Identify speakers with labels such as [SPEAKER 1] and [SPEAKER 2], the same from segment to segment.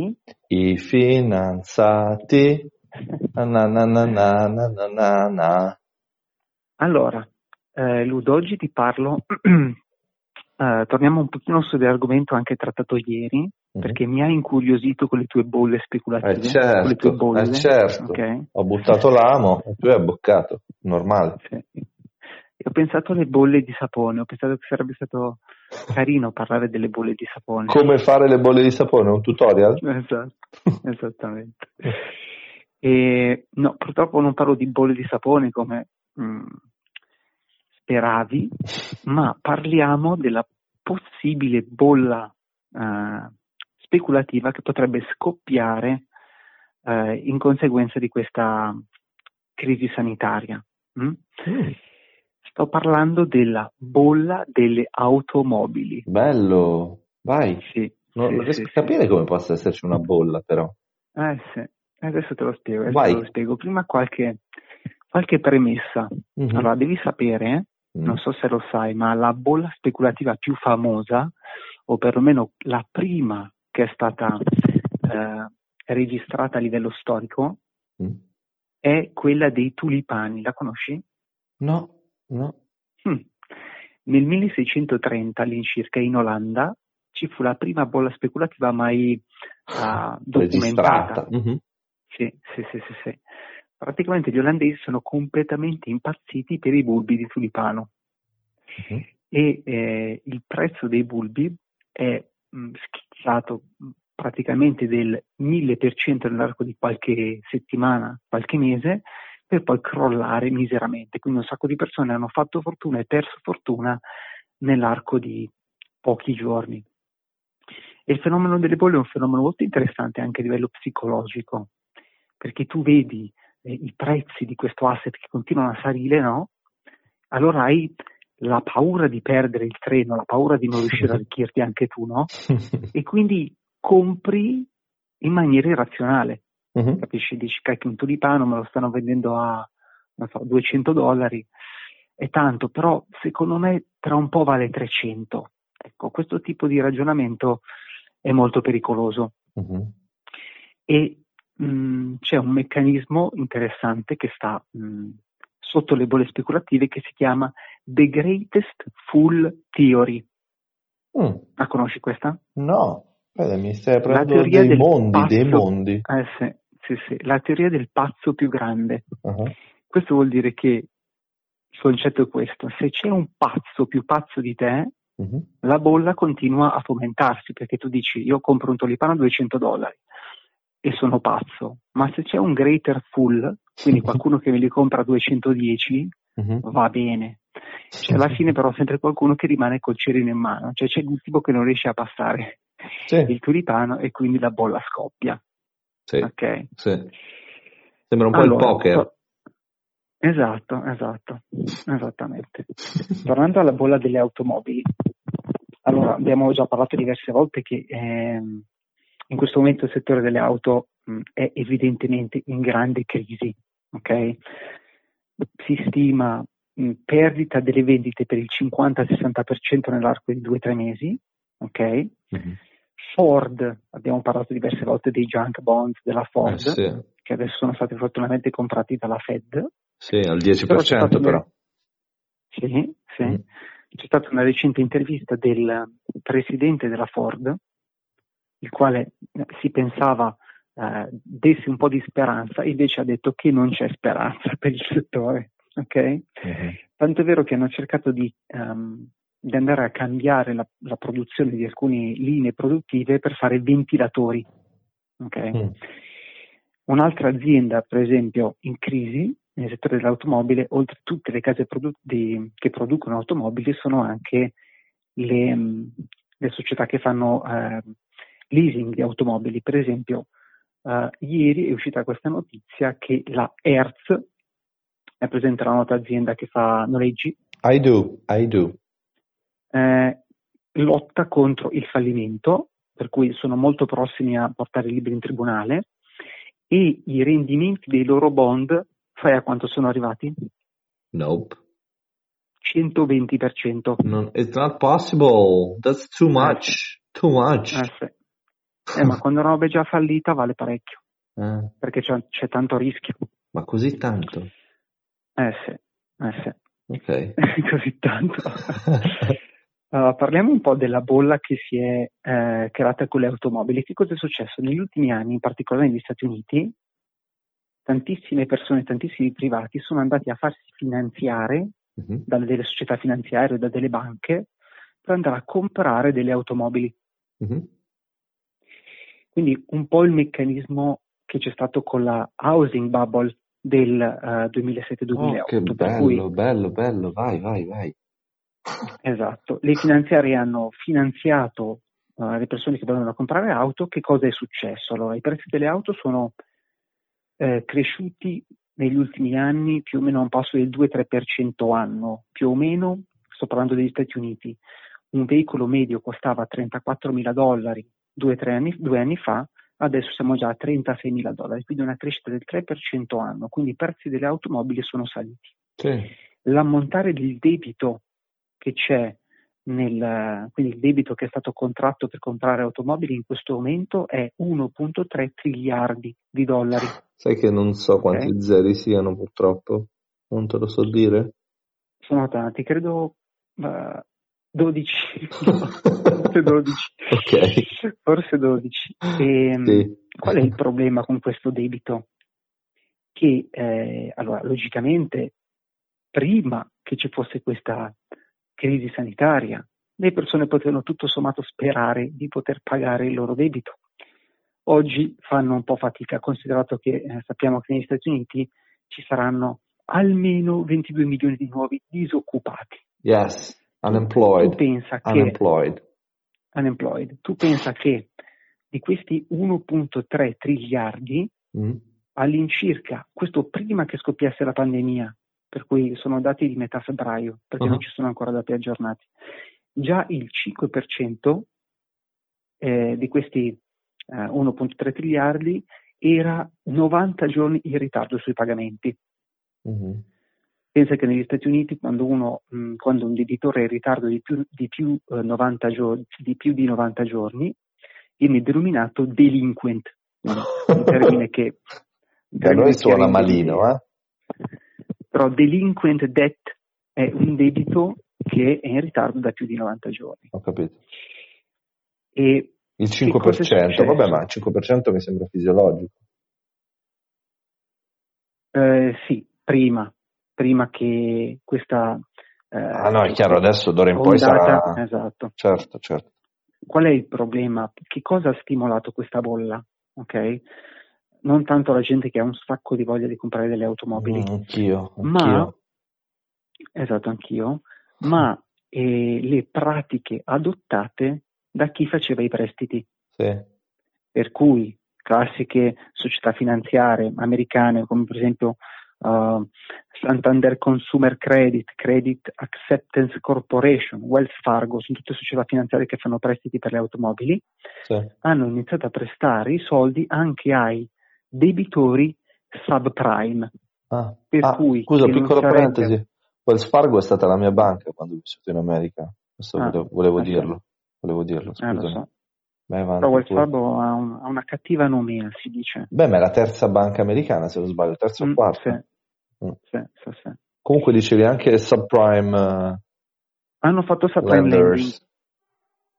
[SPEAKER 1] Sì.
[SPEAKER 2] I finanziati. Na na na na na na na na.
[SPEAKER 1] Allora, eh, Ludo, oggi ti parlo, eh, torniamo un pochino sull'argomento anche trattato ieri,
[SPEAKER 2] Mhm.
[SPEAKER 1] perché mi ha incuriosito con le tue bolle speculative.
[SPEAKER 2] Eh
[SPEAKER 1] con le tue
[SPEAKER 2] certo,
[SPEAKER 1] bolle.
[SPEAKER 2] eh certo.
[SPEAKER 1] ok?
[SPEAKER 2] Ho buttato l'amo e tu hai abboccato. Normale.
[SPEAKER 1] Sì. Ho pensato alle bolle di sapone, ho pensato che sarebbe stato carino parlare delle bolle di sapone.
[SPEAKER 2] Come fare le bolle di sapone? Un tutorial?
[SPEAKER 1] Esatto, esattamente. E, no, purtroppo non parlo di bolle di sapone come mm, speravi, ma parliamo della possibile bolla eh, speculativa che potrebbe scoppiare eh, in conseguenza di questa crisi sanitaria. mm?
[SPEAKER 2] Mm,
[SPEAKER 1] Sto parlando della bolla delle automobili.
[SPEAKER 2] bello. Vai.
[SPEAKER 1] Sì,
[SPEAKER 2] Non
[SPEAKER 1] sì,
[SPEAKER 2] riesco
[SPEAKER 1] sì,
[SPEAKER 2] a capire come possa esserci una bolla, però.
[SPEAKER 1] Eh sì, adesso te lo spiego, te lo spiego. Prima qualche, qualche premessa.
[SPEAKER 2] Mhm.
[SPEAKER 1] Allora, devi sapere,
[SPEAKER 2] Mm.
[SPEAKER 1] non so se lo sai, ma la bolla speculativa più famosa, o perlomeno la prima che è stata eh, registrata a livello storico,
[SPEAKER 2] Mm.
[SPEAKER 1] è quella dei tulipani. La conosci?
[SPEAKER 2] No, no.
[SPEAKER 1] Mm. Nel 1630 all'incirca in Olanda ci fu la prima bolla speculativa mai ah, documentata.
[SPEAKER 2] Mhm.
[SPEAKER 1] Sì, sì, sì, sì, sì. Praticamente gli olandesi sono completamente impazziti per i bulbi di tulipano
[SPEAKER 2] Mhm.
[SPEAKER 1] e eh, il prezzo dei bulbi è mh, schizzato mh, praticamente del 1000% nell'arco di qualche settimana, qualche mese, per poi crollare miseramente. Quindi un sacco di persone hanno fatto fortuna e perso fortuna nell'arco di pochi giorni. E il fenomeno delle bolle è un fenomeno molto interessante anche a livello psicologico, perché tu vedi eh, i prezzi di questo asset che continuano a salire, no? Allora hai la paura di perdere il treno, la paura di non riuscire a arricchirti anche tu, no? E quindi compri in maniera irrazionale,
[SPEAKER 2] Mhm.
[SPEAKER 1] capisci? Dici, cacchio, un tulipano me lo stanno vendendo a, non so, 200 dollari, è tanto, però secondo me tra un po' vale 300. Ecco, questo tipo di ragionamento è molto pericoloso
[SPEAKER 2] Mhm.
[SPEAKER 1] e mh, c'è un meccanismo interessante che sta mh, sotto le bolle speculative che si chiama The Greatest Fool Theory.
[SPEAKER 2] Mm.
[SPEAKER 1] La conosci questa?
[SPEAKER 2] No, Fede, mi stai
[SPEAKER 1] La
[SPEAKER 2] aprendo
[SPEAKER 1] teoria
[SPEAKER 2] dei
[SPEAKER 1] del
[SPEAKER 2] mondi, dei
[SPEAKER 1] pazzo-
[SPEAKER 2] mondi.
[SPEAKER 1] Eh sì, sì, sì, la teoria del pazzo più grande.
[SPEAKER 2] Ah.
[SPEAKER 1] Questo vuol dire che il concetto è questo, se c'è un pazzo più pazzo di te,
[SPEAKER 2] Mhm.
[SPEAKER 1] la bolla continua a fomentarsi perché tu dici io compro un tulipano a 200 dollari e sono pazzo, ma se c'è un greater full, quindi qualcuno che me li compra a 210,
[SPEAKER 2] Mhm.
[SPEAKER 1] va bene. Cioè, alla fine però sempre qualcuno che rimane col cerino in mano, cioè c'è il tipo che non riesce a passare
[SPEAKER 2] Sì,
[SPEAKER 1] il tulipano e quindi la bolla scoppia.
[SPEAKER 2] sì,
[SPEAKER 1] Ok?
[SPEAKER 2] sì. Sembra un po'
[SPEAKER 1] Allora,
[SPEAKER 2] il poker.
[SPEAKER 1] to- Esatto, esatto, esattamente. Tornando alla bolla delle automobili, allora abbiamo già parlato diverse volte che ehm, in questo momento il settore delle auto mh, è evidentemente in grande crisi, ok? Si stima mh, perdita delle vendite per il 50-60% nell'arco di 2-3 mesi, ok?
[SPEAKER 2] Mhm.
[SPEAKER 1] Ford, abbiamo parlato diverse volte dei junk bonds della Ford,
[SPEAKER 2] Eh, sì,
[SPEAKER 1] che adesso sono stati fortunatamente comprati dalla Fed.
[SPEAKER 2] sì, al
[SPEAKER 1] Però c'è
[SPEAKER 2] 10%
[SPEAKER 1] stato
[SPEAKER 2] però.
[SPEAKER 1] Sì, sì.
[SPEAKER 2] Mm.
[SPEAKER 1] C'è stata una recente intervista del presidente della Ford, il quale si pensava eh, desse un po' di speranza, invece ha detto che non c'è speranza per il settore. ok?
[SPEAKER 2] Mhm.
[SPEAKER 1] Tanto è vero che hanno cercato di, ehm, di andare a cambiare la, la produzione di alcune linee produttive per fare ventilatori. ok?
[SPEAKER 2] Mm.
[SPEAKER 1] Un'altra azienda, per esempio, in crisi nel settore dell'automobile, oltre a tutte le case produ- di- che producono automobili, sono anche le, mh, le società che fanno eh, leasing di automobili. Per esempio, eh, ieri è uscita questa notizia che la Hertz, è presente la nota azienda che fa noleggi,
[SPEAKER 2] I do, I do.
[SPEAKER 1] Eh, lotta contro il fallimento, per cui sono molto prossimi a portare i libri in tribunale e i rendimenti dei loro bond, sai a quanto sono arrivati?
[SPEAKER 2] Nope.
[SPEAKER 1] 120%.
[SPEAKER 2] Non- it's not possible. That's too much. Too much.
[SPEAKER 1] Eh, sì. Eh, ma quando una roba è già fallita vale parecchio,
[SPEAKER 2] Ah,
[SPEAKER 1] perché c'è, c'è tanto rischio.
[SPEAKER 2] ma così tanto?
[SPEAKER 1] Eh sì, eh sì.
[SPEAKER 2] Ok.
[SPEAKER 1] così tanto. Uh, parliamo un po' della bolla che si è eh, creata con le automobili. Che cosa è successo? Negli ultimi anni, in particolare negli Stati Uniti, tantissime persone, tantissimi privati sono andati a farsi finanziare
[SPEAKER 2] Mhm.
[SPEAKER 1] da delle società finanziarie o da delle banche per andare a comprare delle automobili.
[SPEAKER 2] Mhm.
[SPEAKER 1] Quindi un po' il meccanismo che c'è stato con la housing bubble del eh, 2007-2008.
[SPEAKER 2] Oh, che bello,
[SPEAKER 1] cui
[SPEAKER 2] bello, bello, vai, vai, vai.
[SPEAKER 1] Esatto, le finanziarie hanno finanziato uh, le persone che volevano comprare auto, che cosa è successo? Allora, i prezzi delle auto sono eh, cresciuti negli ultimi anni più o meno a un passo del 2-3% anno, più o meno, sto parlando degli Stati Uniti, un veicolo medio costava 34 mila dollari due, tre anni, due anni fa, adesso siamo già a 36 mila dollari, quindi una crescita del 3% anno, quindi i prezzi delle automobili sono saliti.
[SPEAKER 2] Sì.
[SPEAKER 1] l'ammontare del debito che c'è nel, quindi il debito che è stato contratto per comprare automobili in questo momento è 1.3 triliardi di dollari.
[SPEAKER 2] Sai che non so quanti
[SPEAKER 1] Ok.
[SPEAKER 2] zeri siano purtroppo, non te lo so dire.
[SPEAKER 1] Sono tanti, credo eh, 12, forse 12.
[SPEAKER 2] Ok.
[SPEAKER 1] Forse 12. E,
[SPEAKER 2] Sì.
[SPEAKER 1] Qual è il problema con questo debito? Che eh, allora, logicamente, prima che ci fosse questa crisi sanitaria, le persone potevano tutto sommato sperare di poter pagare il loro debito. Oggi fanno un po' fatica, considerato che eh, sappiamo che negli Stati Uniti ci saranno almeno 22 milioni di nuovi disoccupati.
[SPEAKER 2] Yes,
[SPEAKER 1] Tu
[SPEAKER 2] unemployed,
[SPEAKER 1] pensa che
[SPEAKER 2] unemployed.
[SPEAKER 1] unemployed. Tu pensa che di questi 1.3 triliardi,
[SPEAKER 2] Mm?
[SPEAKER 1] all'incirca, questo prima che scoppiasse la pandemia, per cui sono dati di metà febbraio, perché
[SPEAKER 2] Uh-huh.
[SPEAKER 1] non ci sono ancora dati aggiornati, già il 5% eh, di questi eh, 1.3 triliardi era 90 giorni in ritardo sui pagamenti.
[SPEAKER 2] Mhm.
[SPEAKER 1] Pensa che negli Stati Uniti quando, uno, mh, quando un debitore è in ritardo di più di, più, eh, 90 giorni, di più di 90 giorni viene denominato delinquent, un termine che...
[SPEAKER 2] Da noi suona malino, eh?
[SPEAKER 1] Però delinquent debt è un debito che è in ritardo da più di 90 giorni.
[SPEAKER 2] Ho capito.
[SPEAKER 1] E
[SPEAKER 2] Il
[SPEAKER 1] Che cosa è
[SPEAKER 2] 5%, vabbè, ma il 5% mi sembra fisiologico.
[SPEAKER 1] eh, sì, prima, prima che questa... eh,
[SPEAKER 2] Ah no, è chiaro, adesso d'ora in poi sarà...
[SPEAKER 1] Esatto.
[SPEAKER 2] Certo, certo.
[SPEAKER 1] Qual è il problema? Che cosa ha stimolato questa bolla? Ok? Non tanto la gente che ha un sacco di voglia di comprare delle automobili,
[SPEAKER 2] Mm, anch'io,
[SPEAKER 1] ma
[SPEAKER 2] anch'io.
[SPEAKER 1] esatto anch'io, ma eh, le pratiche adottate da chi faceva i prestiti.
[SPEAKER 2] Sì.
[SPEAKER 1] Per cui classiche società finanziarie americane come per esempio uh, Santander Consumer Credit, Credit Acceptance Corporation, Wells Fargo, sono tutte società finanziarie che fanno prestiti per le automobili,
[SPEAKER 2] Sì.
[SPEAKER 1] hanno iniziato a prestare i soldi anche ai debitori subprime.
[SPEAKER 2] Ah,
[SPEAKER 1] Per
[SPEAKER 2] ah,
[SPEAKER 1] cui
[SPEAKER 2] scusa, piccola
[SPEAKER 1] sarebbe-
[SPEAKER 2] parentesi. Wells Fargo è stata la mia banca quando ho vissuto in America. Questo
[SPEAKER 1] Ah,
[SPEAKER 2] volevo, volevo
[SPEAKER 1] eh sì.
[SPEAKER 2] dirlo. Volevo dirlo,
[SPEAKER 1] Eh, lo
[SPEAKER 2] scusami.
[SPEAKER 1] so.
[SPEAKER 2] Vai avanti
[SPEAKER 1] Però Wells. Fargo ha, un- ha una cattiva nomea, si dice.
[SPEAKER 2] Beh, ma è la terza banca americana, se non sbaglio, terza o
[SPEAKER 1] Mm,
[SPEAKER 2] quarta.
[SPEAKER 1] sì,
[SPEAKER 2] Mm.
[SPEAKER 1] sì, sì.
[SPEAKER 2] Comunque dicevi anche subprime eh,
[SPEAKER 1] Hanno fatto subprime lending.
[SPEAKER 2] lenders.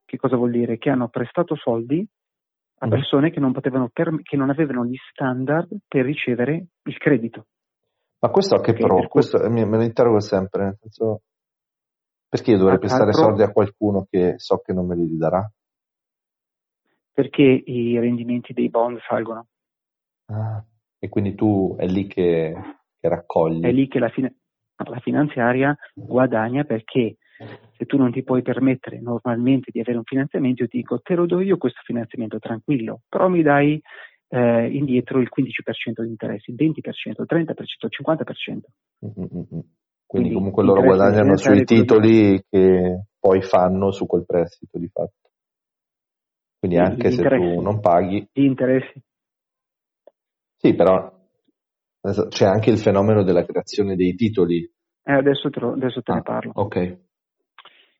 [SPEAKER 1] Che cosa vuol dire? Che hanno prestato soldi a
[SPEAKER 2] Mhm.
[SPEAKER 1] persone che non, potevano perm- che non avevano gli standard per ricevere il credito.
[SPEAKER 2] Ma questo a che
[SPEAKER 1] Ok,
[SPEAKER 2] pro?
[SPEAKER 1] per cui-
[SPEAKER 2] Questo eh, me lo interrogo sempre, senso, perché io dovrei prestare
[SPEAKER 1] pro-
[SPEAKER 2] soldi a qualcuno che so che non me li darà?
[SPEAKER 1] Perché i rendimenti dei bond salgono.
[SPEAKER 2] Ah, e quindi tu è lì che, che raccogli.
[SPEAKER 1] È lì che la, fin- la finanziaria guadagna perché se tu non ti puoi permettere normalmente di avere un finanziamento, io ti dico te lo do io questo finanziamento tranquillo, però mi dai eh, indietro il 15% di interessi, il 20%, il 30%, il 50%.
[SPEAKER 2] Mm, mm, mm. Quindi,
[SPEAKER 1] Quindi
[SPEAKER 2] comunque loro guadagnano sui titoli che poi fanno su quel prestito di fatto. Quindi anche
[SPEAKER 1] gli
[SPEAKER 2] se tu non paghi,
[SPEAKER 1] Gli interessi.
[SPEAKER 2] sì, però c'è anche il fenomeno della creazione dei titoli.
[SPEAKER 1] Eh, adesso te, lo- adesso te
[SPEAKER 2] Ah,
[SPEAKER 1] ne parlo.
[SPEAKER 2] Ok.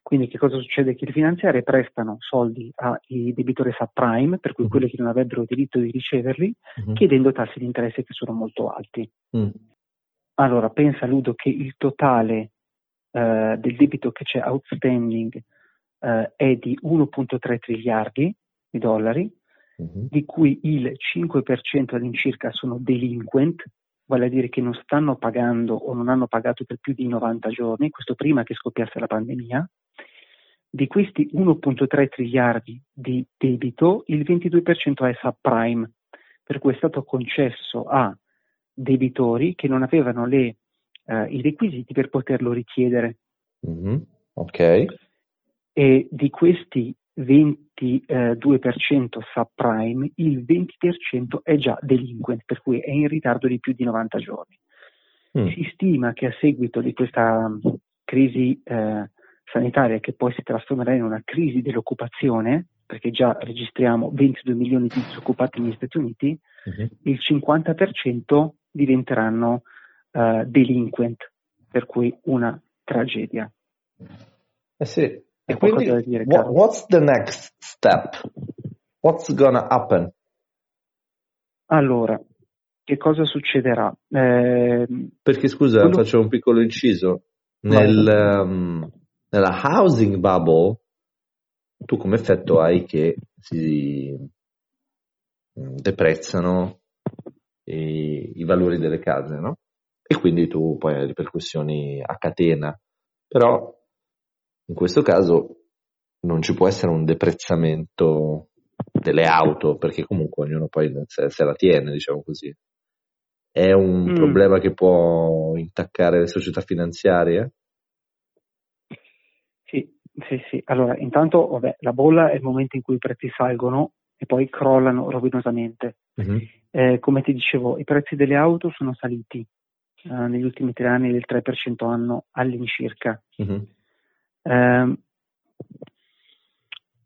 [SPEAKER 1] Quindi che cosa succede? Che le finanziarie prestano soldi ai debitori subprime, per cui mm. quelli che non avrebbero diritto di riceverli, mm-hmm. chiedendo tassi di interesse che sono molto alti. Mm. Allora, pensa Ludo che il totale eh, del debito che c'è outstanding eh, è di 1.3 triliardi di dollari, mm-hmm. di cui il 5% all'incirca sono delinquent, vale a dire che non stanno pagando o non hanno pagato per più di 90 giorni, questo prima che scoppiasse la pandemia. Di questi 1.3 triliardi di debito, il 22% è subprime, per cui è stato concesso a debitori che non avevano le, uh, i requisiti per poterlo richiedere.
[SPEAKER 2] Mm-hmm. Ok.
[SPEAKER 1] E di questi 22% subprime, il 20% è già delinquent, per cui è in ritardo di più di 90 giorni. Mm. Si stima che a seguito di questa mm, crisi eh, sanitaria, che poi si trasformerà in una crisi dell'occupazione, perché già registriamo 22 milioni di disoccupati negli Stati Uniti, mm-hmm. il 50% diventeranno uh, delinquent, per cui una tragedia.
[SPEAKER 2] Eh sì, e quindi, dire, what, what's the next step? What's gonna happen?
[SPEAKER 1] Allora, che cosa succederà? Eh,
[SPEAKER 2] Perché scusa, quello... faccio un piccolo inciso. Nel, um, nella housing bubble, tu come effetto hai che si mm, deprezzano i, i valori delle case, no? E quindi tu poi hai ripercussioni a catena. Però in questo caso non ci può essere un deprezzamento delle auto, perché comunque ognuno poi se, se la tiene, diciamo così. È un mm. problema che può intaccare le società finanziarie?
[SPEAKER 1] Sì, sì, sì. Allora, intanto, vabbè, la bolla è il momento in cui i prezzi salgono e poi crollano rovinosamente. Mm-hmm. Eh, come ti dicevo, i prezzi delle auto sono saliti eh, negli ultimi tre anni del 3% anno all'incirca. Mm-hmm. Eh,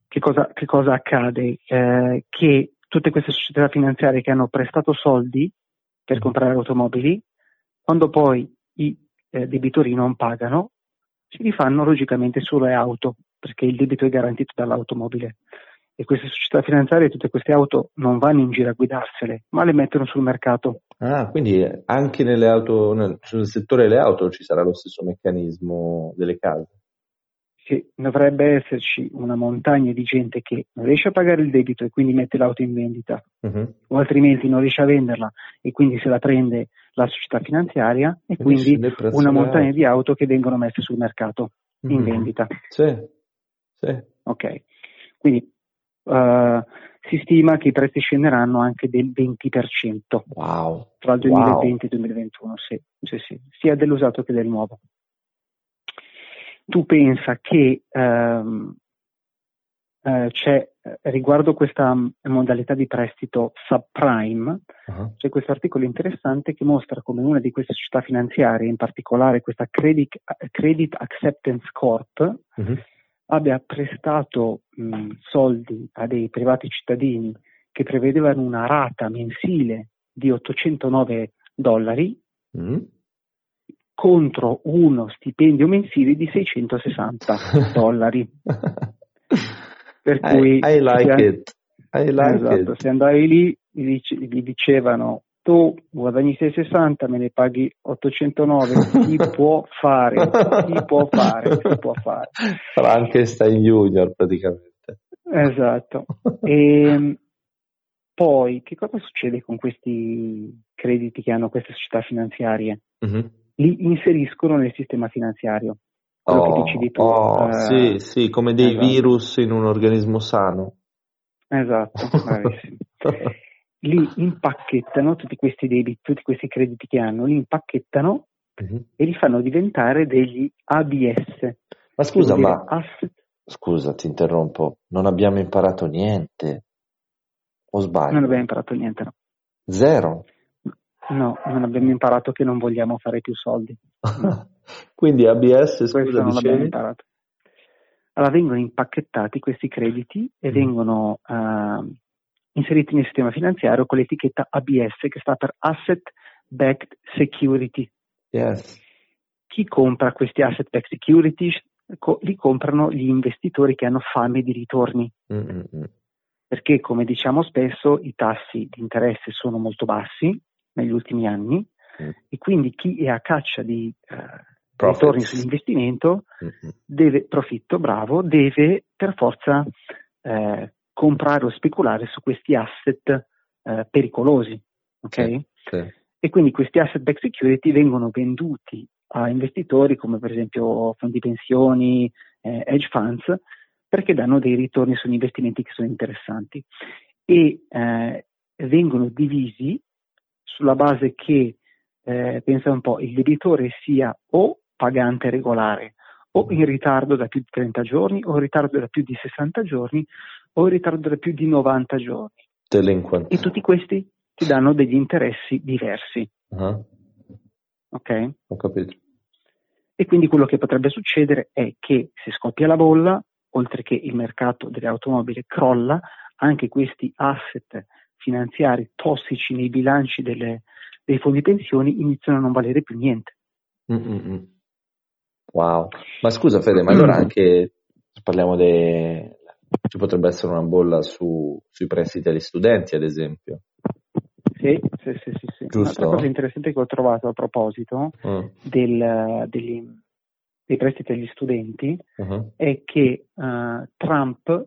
[SPEAKER 1] che, cosa, che, cosa, accade? Eh, che tutte queste società finanziarie che hanno prestato soldi per comprare automobili, quando poi i eh, debitori non pagano, si rifanno logicamente sulle auto, perché il debito è garantito dall'automobile. E queste società finanziarie, tutte queste auto, non vanno in giro a guidarsele, ma le mettono sul mercato.
[SPEAKER 2] Ah, quindi anche nelle auto, nel, nel settore delle auto ci sarà lo stesso meccanismo delle case?
[SPEAKER 1] Che dovrebbe esserci una montagna di gente che non riesce a pagare il debito e quindi mette l'auto in vendita, uh-huh. o altrimenti non riesce a venderla e quindi se la prende la società finanziaria e quindi, quindi una montagna di auto che vengono messe sul mercato uh-huh. in vendita.
[SPEAKER 2] Sì, sì.
[SPEAKER 1] Ok, quindi uh, si stima che i prezzi scenderanno anche del 20%
[SPEAKER 2] wow.
[SPEAKER 1] tra il 2020 wow. e il 2021, sì, sì, sì, sia dell'usato che del nuovo tu pensa che ehm, eh, c'è eh, riguardo questa mm, modalità di prestito subprime, uh-huh. c'è questo articolo interessante che mostra come una di queste società finanziarie, in particolare questa Credit, Credit Acceptance Corp, uh-huh. abbia prestato mh, soldi a dei privati cittadini che prevedevano una rata mensile di 809 dollari. Uh-huh contro uno stipendio mensile di 660 dollari.
[SPEAKER 2] per cui I, I like se, it. I like
[SPEAKER 1] esatto,
[SPEAKER 2] it.
[SPEAKER 1] se andavi lì gli, dicevano tu guadagni 660 me ne paghi 809 si può fare? Si può fare? Si può fare?
[SPEAKER 2] Frankenstein Junior praticamente.
[SPEAKER 1] Esatto. E ehm, poi che cosa succede con questi crediti che hanno queste società finanziarie? Mm-hmm li inseriscono nel sistema finanziario.
[SPEAKER 2] Oh, tu, oh, eh, sì, sì, come dei esatto. virus in un organismo sano.
[SPEAKER 1] Esatto, li impacchettano tutti questi debiti, tutti questi crediti che hanno, li impacchettano uh-huh. e li fanno diventare degli ABS.
[SPEAKER 2] Ma scusa, ma asset... scusa, ti interrompo, non abbiamo imparato niente. O sbaglio?
[SPEAKER 1] Non abbiamo imparato niente, no.
[SPEAKER 2] Zero.
[SPEAKER 1] No, non abbiamo imparato che non vogliamo fare più soldi.
[SPEAKER 2] Quindi ABS, scusa,
[SPEAKER 1] Questo non l'abbiamo imparato. Allora vengono impacchettati questi crediti e mm. vengono uh, inseriti nel sistema finanziario con l'etichetta ABS che sta per Asset Backed Security.
[SPEAKER 2] Yes.
[SPEAKER 1] Chi compra questi Asset Backed Securities co- li comprano gli investitori che hanno fame di ritorni.
[SPEAKER 2] Mm-mm.
[SPEAKER 1] Perché, come diciamo spesso, i tassi di interesse sono molto bassi negli ultimi anni
[SPEAKER 2] Mm.
[SPEAKER 1] e quindi chi è a caccia di eh, ritorni sull'investimento
[SPEAKER 2] Mm-mm.
[SPEAKER 1] deve, profitto, bravo, deve per forza eh, comprare o speculare su questi asset eh, pericolosi. ok?
[SPEAKER 2] Sì, sì.
[SPEAKER 1] E quindi questi asset backed security vengono venduti a investitori come per esempio fondi pensioni, eh, hedge funds, perché danno dei ritorni sugli investimenti che sono interessanti. E eh, vengono divisi sulla base che, eh, pensa un po', il debitore sia o pagante regolare o in ritardo da più di 30 giorni o in ritardo da più di 60 giorni o in ritardo da più di 90 giorni.
[SPEAKER 2] Delinquent.
[SPEAKER 1] E tutti questi ti danno degli interessi diversi,
[SPEAKER 2] Ah,
[SPEAKER 1] ok?
[SPEAKER 2] Ho capito.
[SPEAKER 1] E quindi quello che potrebbe succedere è che se scoppia la bolla, oltre che il mercato delle automobili crolla, anche questi asset finanziari tossici nei bilanci delle- dei fondi pensioni iniziano a non valere più niente.
[SPEAKER 2] Mm-mm-mm. Wow. Ma scusa Fede, ma allora anche se parliamo de... ci potrebbe essere una bolla su- sui prestiti agli studenti, ad esempio.
[SPEAKER 1] Sì, sì, sì, sì, sì. Un'altra cosa interessante che ho trovato a proposito
[SPEAKER 2] Mm.
[SPEAKER 1] del- degli- dei prestiti agli studenti
[SPEAKER 2] Mhm.
[SPEAKER 1] è che eh, Trump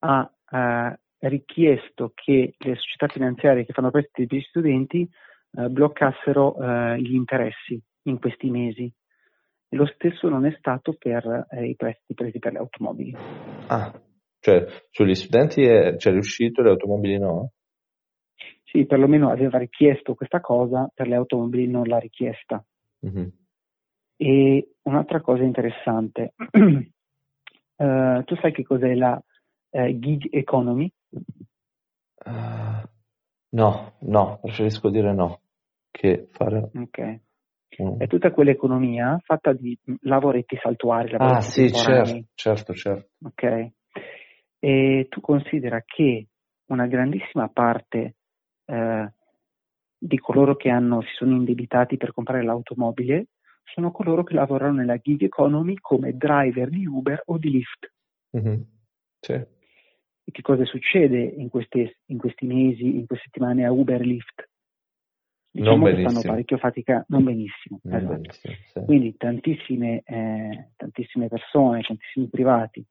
[SPEAKER 1] ha eh, richiesto che le società finanziarie che fanno prestiti per gli studenti eh, bloccassero eh, gli interessi in questi mesi. E lo stesso non è stato per eh, i prestiti presi per le automobili.
[SPEAKER 2] Ah, cioè sugli studenti è, c'è riuscito, le automobili no?
[SPEAKER 1] Sì, perlomeno aveva richiesto questa cosa, per le automobili non l'ha richiesta.
[SPEAKER 2] Mhm.
[SPEAKER 1] E un'altra cosa interessante, eh, tu sai che cos'è la eh, gig economy?
[SPEAKER 2] Ah, no, no, preferisco dire no che fare
[SPEAKER 1] Ok.
[SPEAKER 2] un-
[SPEAKER 1] È tutta quell'economia fatta di lavoretti saltuari,
[SPEAKER 2] Ah,
[SPEAKER 1] lavoretti
[SPEAKER 2] sì,
[SPEAKER 1] temporanei,
[SPEAKER 2] certo, certo, certo.
[SPEAKER 1] ok? E tu considera che una grandissima parte eh, di coloro che hanno, si sono indebitati per comprare l'automobile sono coloro che lavorano nella gig economy come driver di Uber o di Lyft.
[SPEAKER 2] Mhm. Sì.
[SPEAKER 1] Che cosa succede in, queste- in questi mesi, in queste settimane a Uber Lyft? Diciamo
[SPEAKER 2] Non
[SPEAKER 1] che fanno
[SPEAKER 2] benissimo.
[SPEAKER 1] parecchio fatica, non benissimo.
[SPEAKER 2] Non
[SPEAKER 1] esatto.
[SPEAKER 2] benissimo, sì.
[SPEAKER 1] Quindi tantissime, eh, tantissime persone, tantissimi privati,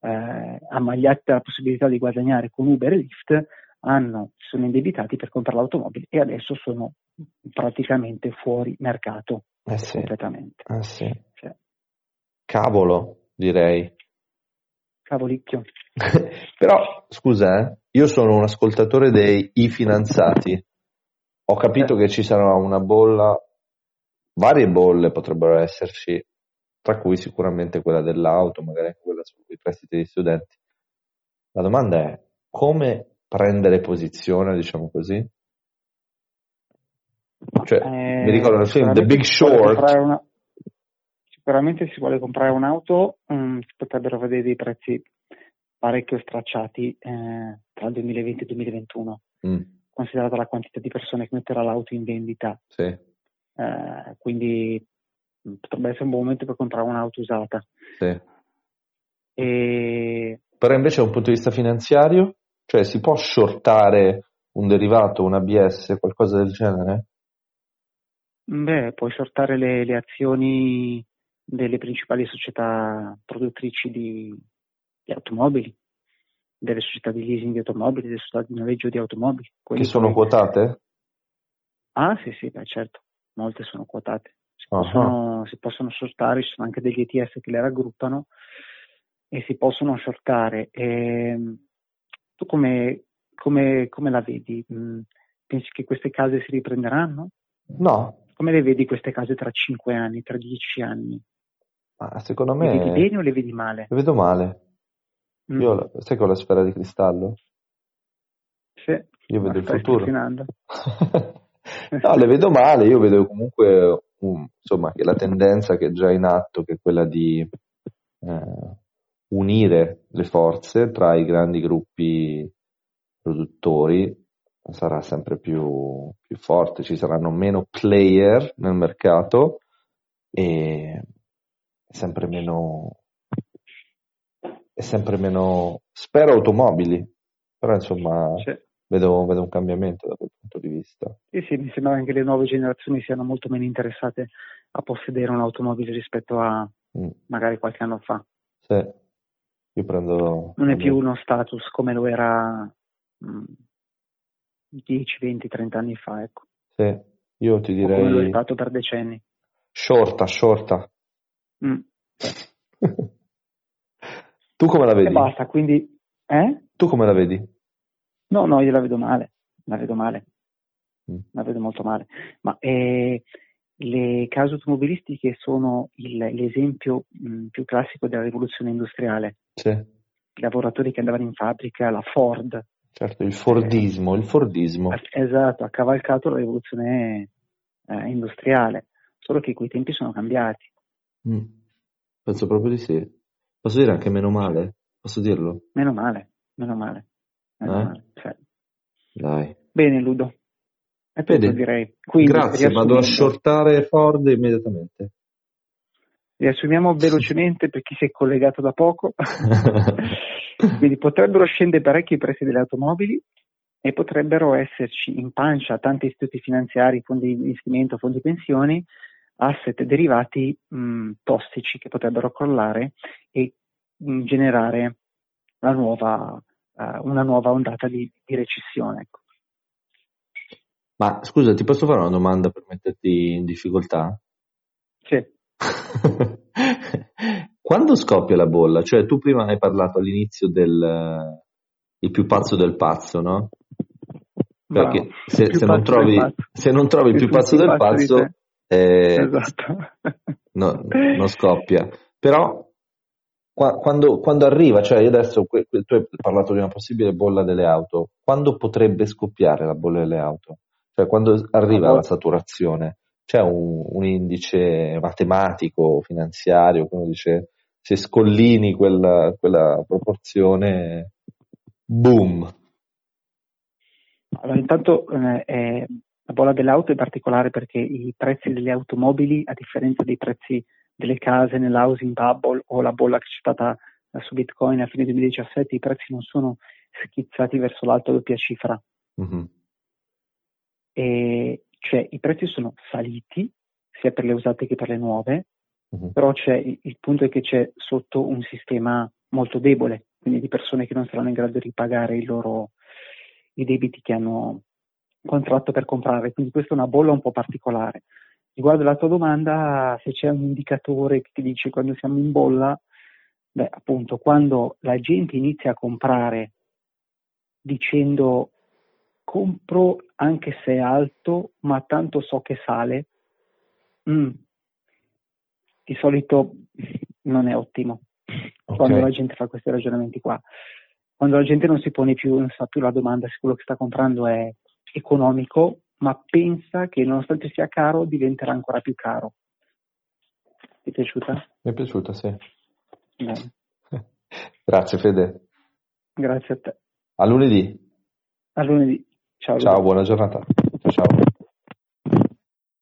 [SPEAKER 1] eh, ammagliati dalla possibilità di guadagnare con Uber e Lyft, hanno, si sono indebitati per comprare l'automobile e adesso sono praticamente fuori mercato
[SPEAKER 2] Eh sì,
[SPEAKER 1] completamente.
[SPEAKER 2] eh sì.
[SPEAKER 1] Cioè,
[SPEAKER 2] Cavolo, direi.
[SPEAKER 1] Cavolicchio.
[SPEAKER 2] Però, scusa, eh, io sono un ascoltatore dei I finanziati. Ho capito
[SPEAKER 1] Eh.
[SPEAKER 2] che ci sarà una bolla, varie bolle potrebbero esserci, tra cui sicuramente quella dell'auto, magari anche quella sui prestiti degli studenti. La domanda è come prendere posizione, diciamo così? Cioè,
[SPEAKER 1] Eh,
[SPEAKER 2] mi ricordo il film The Big Short.
[SPEAKER 1] una- Sicuramente se si vuole comprare un'auto mm, si potrebbero vedere dei prezzi parecchio stracciati eh, tra il 2020 e il 2021,
[SPEAKER 2] Mm,
[SPEAKER 1] considerata la quantità di persone che metterà l'auto in vendita.
[SPEAKER 2] sì,
[SPEAKER 1] Eh, quindi mm, potrebbe essere un buon momento per comprare un'auto usata.
[SPEAKER 2] sì.
[SPEAKER 1] E
[SPEAKER 2] Però invece da un punto di vista finanziario, cioè si può shortare un derivato, un ABS, qualcosa del genere?
[SPEAKER 1] beh, puoi sortare le, le azioni delle principali società produttrici di, di automobili, delle società di leasing di automobili, delle società di noleggio di automobili.
[SPEAKER 2] Che sono
[SPEAKER 1] poi-
[SPEAKER 2] quotate?
[SPEAKER 1] Ah sì, sì, beh, certo, molte sono quotate. Si,
[SPEAKER 2] Ah.
[SPEAKER 1] possono, si possono shortare, ci sono anche degli ETF che le raggruppano e si possono shortare. Ehm, tu come, come- come la vedi? Mm, pensi che queste case si riprenderanno?
[SPEAKER 2] No,
[SPEAKER 1] Come le vedi queste case tra 5 anni, tra 10 anni?
[SPEAKER 2] Ma secondo
[SPEAKER 1] Le vedi
[SPEAKER 2] me
[SPEAKER 1] bene o le vedi male?
[SPEAKER 2] le vedo male.
[SPEAKER 1] Mm,
[SPEAKER 2] Io, sai che ho la sfera di cristallo?
[SPEAKER 1] sì,
[SPEAKER 2] Io vedo il futuro. No, le vedo male, io vedo comunque um, insomma, che la tendenza che è già in atto, che è quella di eh, unire le forze tra i grandi gruppi produttori, sarà sempre più, più forte, ci saranno meno player nel mercato e, è sempre meno, è sempre meno, spero automobili, però insomma vedo, vedo, un cambiamento da quel punto di vista.
[SPEAKER 1] Sì, sì, mi sembra che le nuove generazioni siano molto meno interessate a possedere un'automobile rispetto a mm. magari qualche anno fa.
[SPEAKER 2] Sì, io prendo...
[SPEAKER 1] Non è più uno status come lo era mh, 10, 20, 30 anni fa, ecco.
[SPEAKER 2] Sì, io ti direi... Come
[SPEAKER 1] lo è stato per decenni.
[SPEAKER 2] Shorta, shorta. Mm. tu come la vedi? E
[SPEAKER 1] basta, quindi... Eh?
[SPEAKER 2] Tu come la vedi?
[SPEAKER 1] No, no, io la vedo male, la vedo male, mm. la vedo molto male. Ma eh, le case automobilistiche sono il, l'esempio mh, mm, più classico della rivoluzione industriale.
[SPEAKER 2] Sì. I
[SPEAKER 1] lavoratori che andavano in fabbrica, la Ford.
[SPEAKER 2] Certo, il Fordismo, eh, il Fordismo.
[SPEAKER 1] Esatto, ha cavalcato la rivoluzione eh, industriale, solo che quei tempi sono cambiati.
[SPEAKER 2] Mm. Penso proprio di sì. Posso dire anche meno male? Posso dirlo?
[SPEAKER 1] Meno male, meno male. Meno
[SPEAKER 2] eh?
[SPEAKER 1] male. Cioè.
[SPEAKER 2] Dai.
[SPEAKER 1] Bene, Ludo. È tutto, Vedi, direi.
[SPEAKER 2] Quindi, Grazie, vado a shortare Ford immediatamente.
[SPEAKER 1] Riassumiamo velocemente per chi si è collegato da poco. Quindi potrebbero scendere parecchi i prezzi delle automobili e potrebbero esserci in pancia tanti istituti finanziari, fondi di investimento, fondi pensioni, asset derivati mh, tossici che potrebbero crollare e mh, generare nuova, uh, una nuova ondata di, di recessione. Ecco.
[SPEAKER 2] Ma scusa, ti posso fare una domanda per metterti in difficoltà?
[SPEAKER 1] Sì.
[SPEAKER 2] Quando scoppia la bolla? Cioè, tu prima hai parlato all'inizio del il più pazzo del pazzo, no? Perché se, se, non trovi, se, non trovi, il più pazzo del pazzo, eh, esatto. no, non scoppia. Però qua, quando, quando, arriva, cioè adesso tu hai parlato di una possibile bolla delle auto, quando potrebbe scoppiare la bolla delle auto? Cioè quando arriva la saturazione, c'è un, un indice matematico, finanziario, come dice, se scollini quella, quella proporzione, boom.
[SPEAKER 1] Allora, intanto eh, la bolla dell'auto è particolare perché i prezzi delle automobili, a differenza dei prezzi delle case nell'housing bubble o la bolla che c'è stata su Bitcoin a fine 2017, i prezzi non sono schizzati verso l'alto a doppia cifra. Mm-hmm e cioè i prezzi sono saliti sia per le usate che per le nuove, uh-huh. però il, il punto è che c'è sotto un sistema molto debole, quindi di persone che non saranno in grado di ripagare i loro i debiti che hanno contratto per comprare, quindi questa è una bolla un po' particolare. Riguardo alla tua domanda, se c'è un indicatore che ti dice quando siamo in bolla, beh, appunto, quando la gente inizia a comprare dicendo compro anche se è alto, ma tanto so che sale, mm, di solito non è ottimo okay. quando la gente fa questi ragionamenti qua. Quando la gente non si pone più, non sa più la domanda se quello che sta comprando è economico, ma pensa che nonostante sia caro diventerà ancora più caro. Ti è piaciuta?
[SPEAKER 2] Mi è piaciuta, sì. Bene. Grazie Fede.
[SPEAKER 1] Grazie a te.
[SPEAKER 2] A lunedì.
[SPEAKER 1] A lunedì. Ciao.
[SPEAKER 2] Ciao, buona giornata. Ciao.